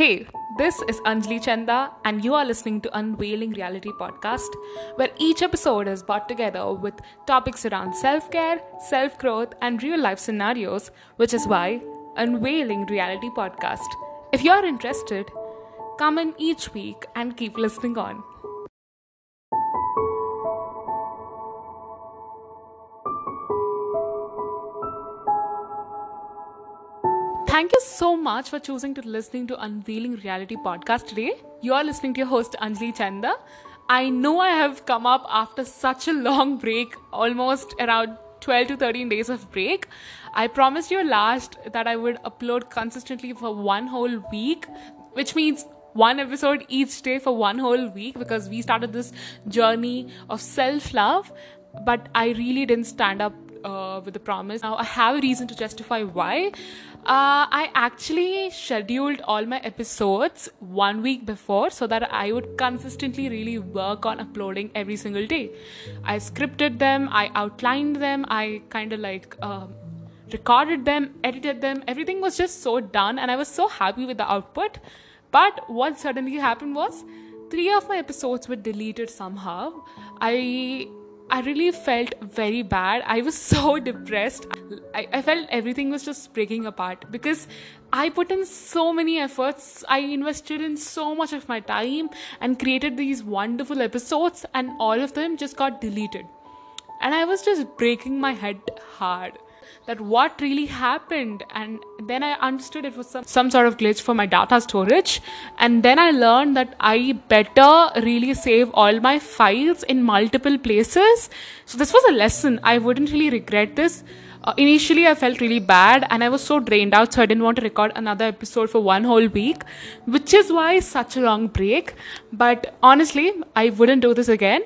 Hey, this is Anjali Chanda, and you are listening to Unveiling Reality Podcast, where each episode is brought together with topics around self care, self growth, and real life scenarios, which is why Unveiling Reality Podcast. If you are interested, come in each week and keep listening on. So much for choosing to listening to Unveiling Reality podcast today. You are listening to your host Anjali Chanda. I know I have come up after such a long break, almost around 12 to 13 days of break. I promised you last that I would upload consistently for one whole week, which means one episode each day for one whole week because we started this journey of self love. But I really didn't stand up uh, with the promise. Now I have a reason to justify why. Uh, I actually scheduled all my episodes one week before so that I would consistently really work on uploading every single day. I scripted them, I outlined them, I kind of like um, recorded them, edited them. Everything was just so done, and I was so happy with the output. But what suddenly happened was three of my episodes were deleted somehow. I I really felt very bad. I was so depressed. I, I, felt everything was just breaking apart because I put in so many efforts. I invested in so much of my time and created these wonderful episodes, and all of them just got deleted. And I was just breaking my head hard that what really happened. And then i understood it was some, some sort of glitch for my data storage. And then i learned that i better really save all my files in multiple places. So this was a lesson. I wouldn't really regret this. Uh, initially i felt really bad and i was so drained out so i didn't want to record another episode for one whole week which is why such a long break. But honestly i wouldn't do this again.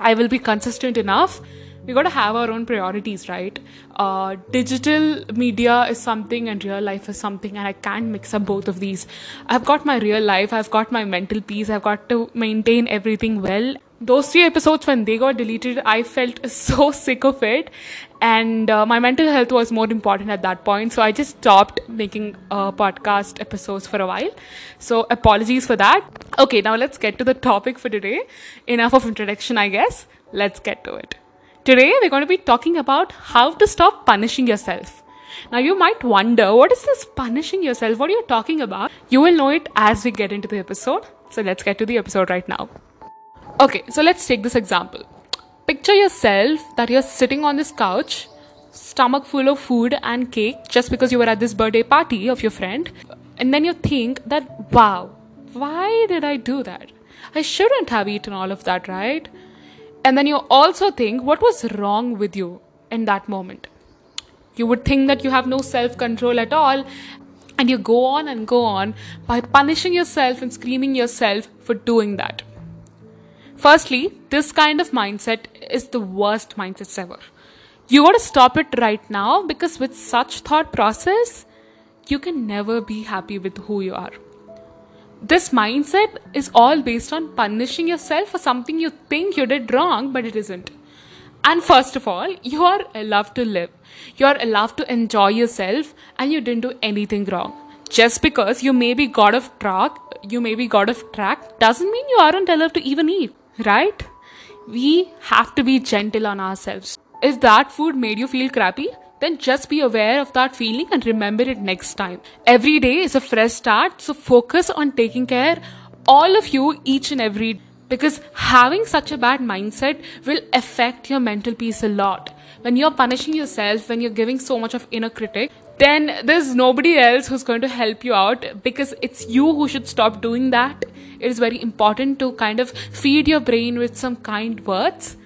I will be consistent enough we got to have our own priorities right? Uh, digital media is something and real life is something and i can't mix up both of these. I've got my real life i've got my mental peace i've got to maintain everything well. Those three episodes when they got deleted i felt so sick of it. And uh, my mental health was more important at that point so i just stopped making uh, podcast episodes for a while. So apologies for that. Okay now let's get to the topic for today. Enough of introduction i guess. Let's get to it Today, we're going to be talking about how to stop punishing yourself. Now, you might wonder, what is this punishing yourself? What are you talking about? You will know it as we get into the episode. So, let's get to the episode right now. Okay, so let's take this example. Picture yourself that you're sitting on this couch, stomach full of food and cake, just because you were at this birthday party of your friend. And then you think that, wow, why did I do that? I shouldn't have eaten all of that, right? And then you also think what was wrong with you in that moment. You would think that you have no self control at all, and you go on and go on by punishing yourself and screaming yourself for doing that. Firstly, this kind of mindset is the worst mindset ever. You got to stop it right now because with such thought process, you can never be happy with who you are this mindset is all based on punishing yourself for something you think you did wrong, but it isn't. And first of all, you are allowed to live. You are allowed to enjoy yourself and you didn't do anything wrong. Just because you may be god of track, you may be god of track, doesn't mean you aren't allowed to even eat, right? We have to be gentle on ourselves. If that food made you feel crappy, then just be aware of that feeling and remember it next time. Every day is a fresh start, so focus on taking care all of you each and every because having such a bad mindset will affect your mental peace a lot. When you're punishing yourself, when you're giving so much of inner critic, then there's nobody else who's going to help you out because it's you who should stop doing that. It is very important to kind of feed your brain with some kind words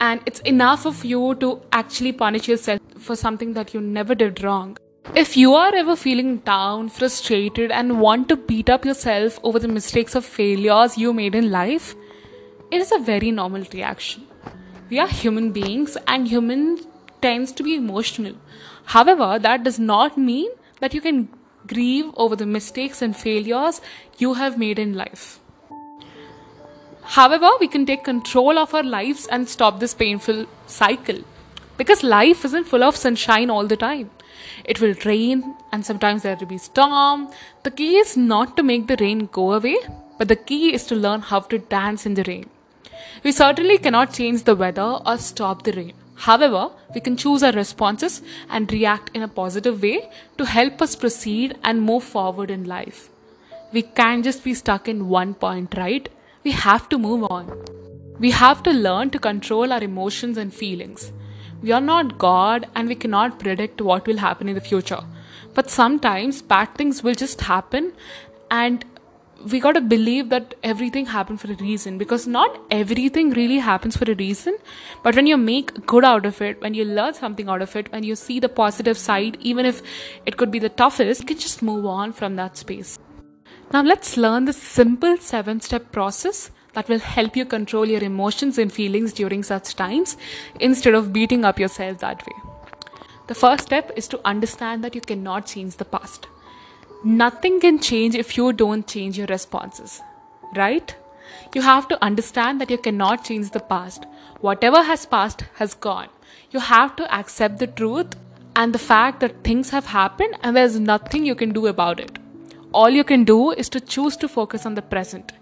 and it's enough of you to actually punish yourself for something that you never did wrong. If you are ever feeling down, frustrated, and want to beat up yourself over the mistakes or failures you made in life, it is a very normal reaction. We are human beings, and human tends to be emotional. However, that does not mean that you can grieve over the mistakes and failures you have made in life. However, we can take control of our lives and stop this painful cycle. Because life isn't full of sunshine all the time. it will rain, and sometimes there will be storm. The key is not to make the rain go away, but the key is to learn how to dance in the rain. We certainly cannot change the weather or stop the rain. However, we can choose our responses and react in a positive way to help us proceed and move forward in life. We can't just be stuck in one point, right? We have to move on. We have to learn to control our emotions and feelings. We are not God and we cannot predict what will happen in the future. But sometimes bad things will just happen and we got to believe that everything happened for a reason because not everything really happens for a reason but when you make good out of it when you learn something out of it when you see the positive side even if it could be the toughest you can just move on from that space now let's learn the simple seven step process that will help you control your emotions and feelings during such times instead of beating up yourself that way the first step is to understand that you cannot change the past nothing can change if you don't change your responses, right? You have to understand that you cannot change the past. Whatever has passed has gone. You have to accept the truth and the fact that things have happened and there's nothing you can do about it. All you can do is to choose to focus on the present.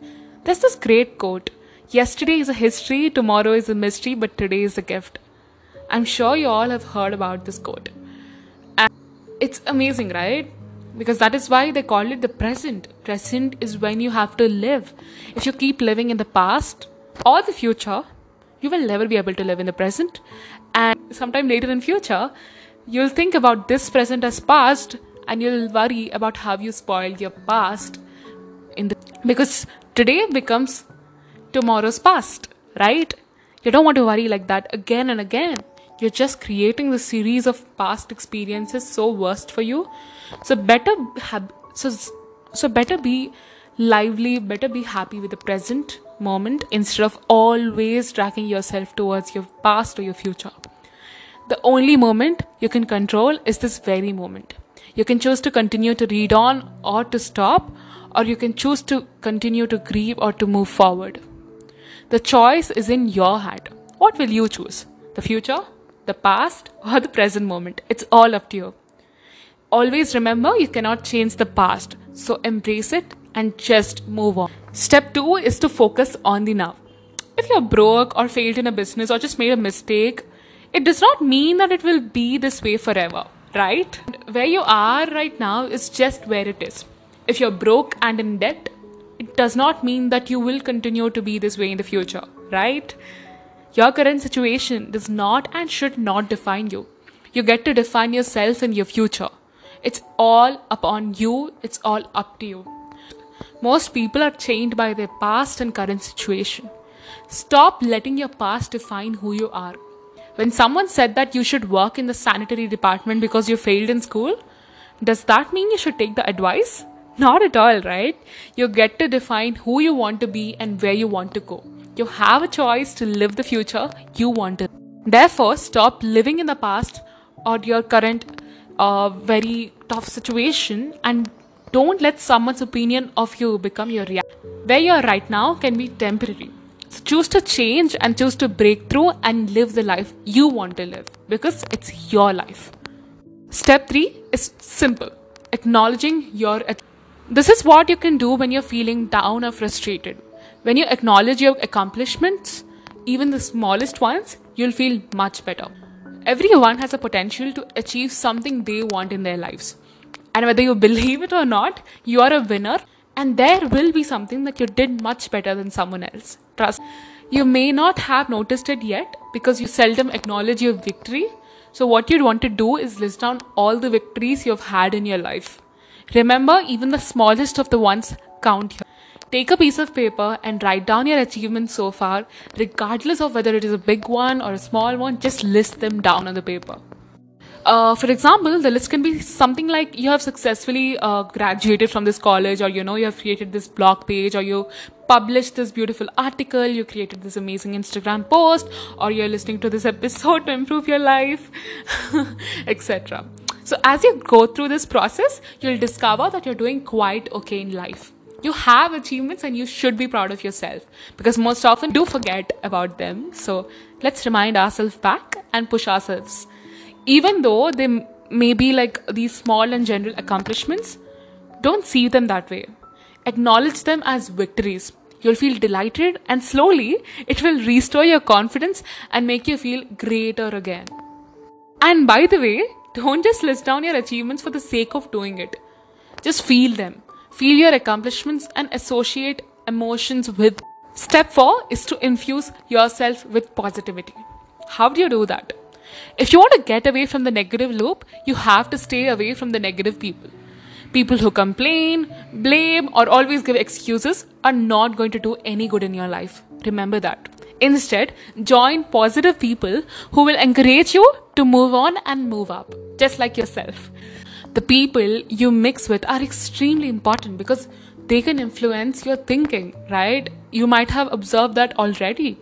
There's this great quote Yesterday is a history, tomorrow is a mystery, but today is a gift. I'm sure you all have heard about this quote. And it's amazing, right? because that is why they call it the present. Present is when you have to live. If you keep living in the past or the future, you will never be able to live in the present. And sometime later in future, you'll think about this present as past and you'll worry about how you spoiled your past in the because today becomes tomorrow's past, right? You don't want to worry like that again and again. You're just creating the series of past experiences so worst for you so better have so so better be lively better be happy with the present moment instead of always dragging yourself towards your past or your future the only moment you can control is this very moment you can choose to continue to read on or to stop or you can choose to continue to grieve or to move forward. The choice is in your hand what will you choose? The future the past or the present moment? It's all up to you. Always remember you cannot change the past, so embrace it and just move on. Step 2 is to focus on the now. If you're broke or failed in a business or just made a mistake, it does not mean that it will be this way forever, right? Where you are right now is just where it is. If you're broke and in debt, it does not mean that you will continue to be this way in the future, right? Your current situation does not and should not define you. You get to define yourself in your future. It's all upon you, it's all up to you. Most people are chained by their past and current situation. Stop letting your past define who you are. When someone said that you should work in the sanitary department because you failed in school, does that mean you should take the advice? Not at all, right? You get to define who you want to be and where you want to go. You have a choice to live the future you want to. Therefore, stop living in the past or your current a very tough situation and don't let someone's opinion of you become your reality. Where you are right now can be temporary. Choose to change and choose to break through and live the life you want to live because it's your life. Step 3 is simple acknowledging your. This is what you can do when you're feeling down or frustrated. When you acknowledge your accomplishments, even the smallest ones, you'll feel much better. Everyone has a potential to achieve something they want in their lives. And whether you believe it or not, you are a winner, and there will be something that you did much better than someone else. Trust. You may not have noticed it yet because you seldom acknowledge your victory. So, what you'd want to do is list down all the victories you've had in your life. Remember, even the smallest of the ones count here. Take a piece of paper and write down your achievements so far, regardless of whether it is a big one or a small one, just list them down on the paper. Uh, for example, the list can be something like you have successfully uh, graduated from this college, or you know, you have created this blog page, or you published this beautiful article, you created this amazing Instagram post, or you're listening to this episode to improve your life, etc. So, as you go through this process, you'll discover that you're doing quite okay in life you have achievements and you should be proud of yourself because most often do forget about them so let's remind ourselves back and push ourselves even though they may be like these small and general accomplishments, don't see them that way. Acknowledge them as victories. You'll feel delighted, and slowly it will restore your confidence and make you feel greater again. And by the way, don't just list down your achievements for the sake of doing it. Just feel them. Feel your accomplishments and associate emotions with. Step 4 is to infuse yourself with positivity. How do you do that? If you want to get away from the negative loop, you have to stay away from the negative people. People who complain, blame, or always give excuses are not going to do any good in your life. Remember that. Instead, join positive people who will encourage you to move on and move up, just like yourself. The people you mix with are extremely important because they can influence your thinking, right? You might have observed that already.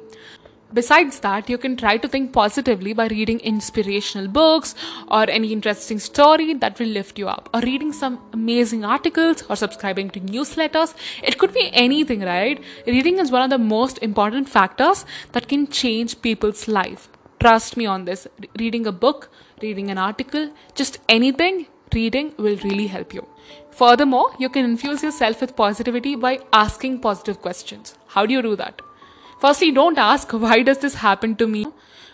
Besides that, you can try to think positively by reading inspirational books or any interesting story that will lift you up, or reading some amazing articles or subscribing to newsletters. It could be anything, right? Reading is one of the most important factors that can change people's life. Trust me on this. Reading a book, reading an article, just anything, reading will really help you. Furthermore, you can infuse yourself with positivity by asking positive questions. How do you do that? Firstly, don't ask, why does this happen to me?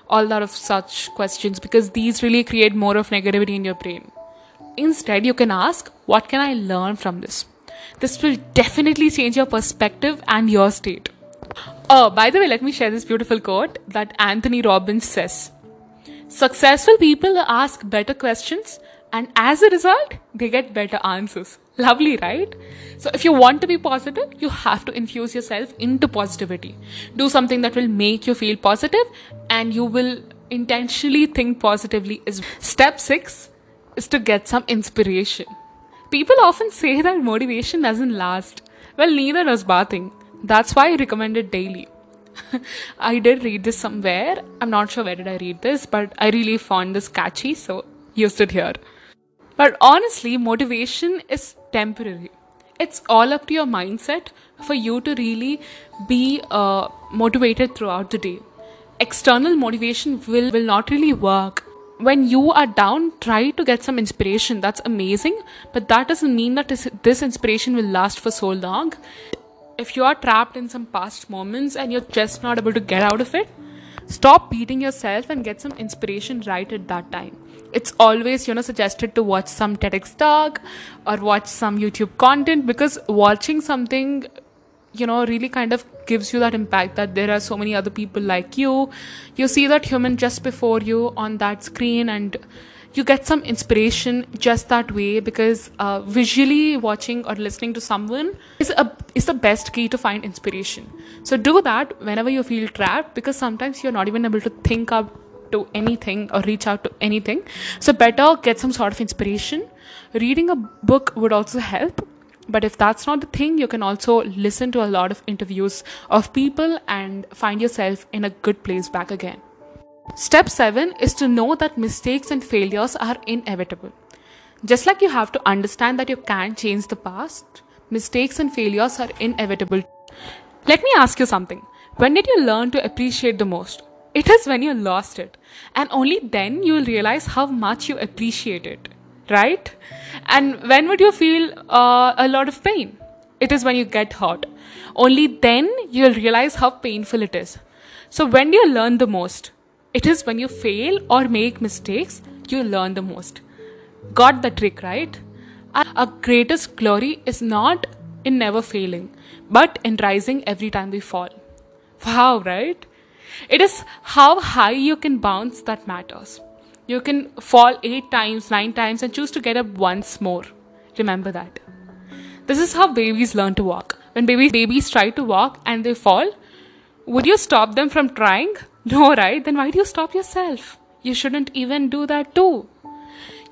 All lot of such questions because these really create more of negativity in your brain. Instead, you can ask, what can I learn from this? This will definitely change your perspective and your state. Oh, by the way, let me share this beautiful quote that Anthony Robbins says Successful people ask better questions, and as a result, they get better answers. Lovely, right? So, if you want to be positive, you have to infuse yourself into positivity. Do something that will make you feel positive, and you will intentionally think positively. Is step six is to get some inspiration. People often say that motivation doesn't last. Well, neither does bathing. That's why I recommend it daily. I did read this somewhere. I'm not sure where did I read this, but I really found this catchy, so used it here. But honestly, motivation is temporary. It's all up to your mindset for you to really be uh, motivated throughout the day. External motivation will, will not really work. When you are down, try to get some inspiration. That's amazing, but that doesn't mean that this, this inspiration will last for so long. If you are trapped in some past moments and you're just not able to get out of it, stop beating yourself and get some inspiration right at that time. It's always you know suggested to watch some TEDx talk or watch some YouTube content because watching something you know really kind of gives you that impact that there are so many other people like you. You see that human just before you on that screen and you get some inspiration just that way because uh, visually watching or listening to someone is a is the best key to find inspiration so do that whenever you feel trapped because sometimes you're not even able to think up to anything or reach out to anything. So, better get some sort of inspiration. Reading a book would also help. But if that's not the thing, you can also listen to a lot of interviews of people and find yourself in a good place back again. Step 7 is to know that mistakes and failures are inevitable. Just like you have to understand that you can't change the past, mistakes and failures are inevitable. Let me ask you something. When did you learn to appreciate the most? It is when you lost it. And only then you will realize how much you appreciate it. Right? And when would you feel uh, a lot of pain? It is when you get hurt. Only then you will realize how painful it is. So, when do you learn the most? It is when you fail or make mistakes, you learn the most. Got the trick, right? Our greatest glory is not in never failing, but in rising every time we fall. Wow, right? It is how high you can bounce that matters. You can fall eight times, nine times, and choose to get up once more. Remember that. This is how babies learn to walk. When babies, babies try to walk and they fall, would you stop them from trying? No, right? Then why do you stop yourself? You shouldn't even do that too.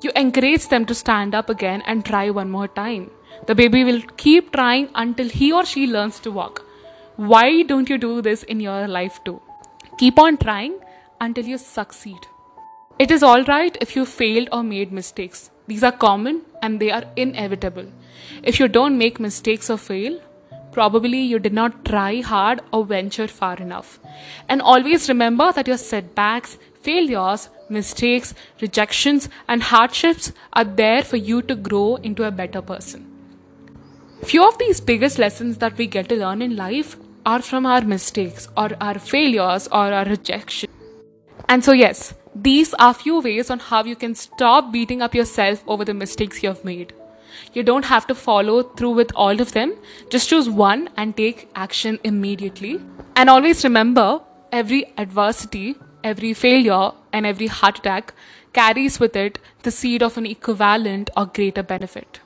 You encourage them to stand up again and try one more time. The baby will keep trying until he or she learns to walk. Why don't you do this in your life too? Keep on trying until you succeed. It is alright if you failed or made mistakes. These are common and they are inevitable. If you don't make mistakes or fail, probably you did not try hard or venture far enough. And always remember that your setbacks, failures mistakes, rejections, and hardships are there for you to grow into a better person. Few of these biggest lessons that we get to learn in life are from our mistakes or our failures or our rejection. And so, yes, these are few ways on how you can stop beating up yourself over the mistakes you have made. You don't have to follow through with all of them. Just choose one and take action immediately. And always remember every adversity, every failure, and every heart attack carries with it the seed of an equivalent or greater benefit.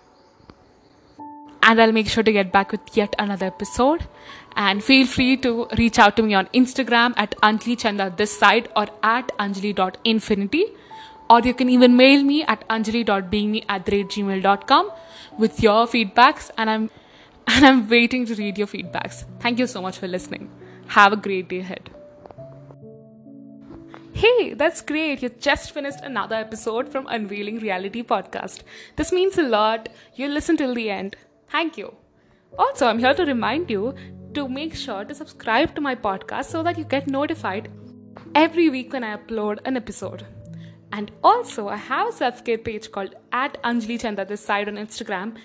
And I'll make sure to get back with yet another episode. And feel free to reach out to me on Instagram at Anjali Chanda this side or at Anjali.infinity. Or you can even mail me at anjali.beingmee at gmail.com with your feedbacks and I'm and I'm waiting to read your feedbacks. Thank you so much for listening. Have a great day ahead. Hey, that's great. You just finished another episode from Unveiling Reality podcast. This means a lot. You listen till the end. Thank you. Also, I'm here to remind you to make sure to subscribe to my podcast so that you get notified every week when I upload an episode. And also, I have a self care page called at Anjali Chanda this side on Instagram.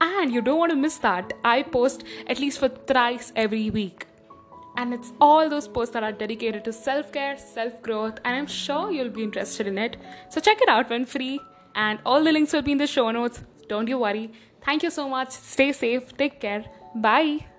And you don't want to miss that. I post at least for thrice every week. And it's all those posts that are dedicated to self care, self growth, and I'm sure you'll be interested in it. So check it out when free, and all the links will be in the show notes. Don't you worry. Thank you so much. Stay safe. Take care. Bye.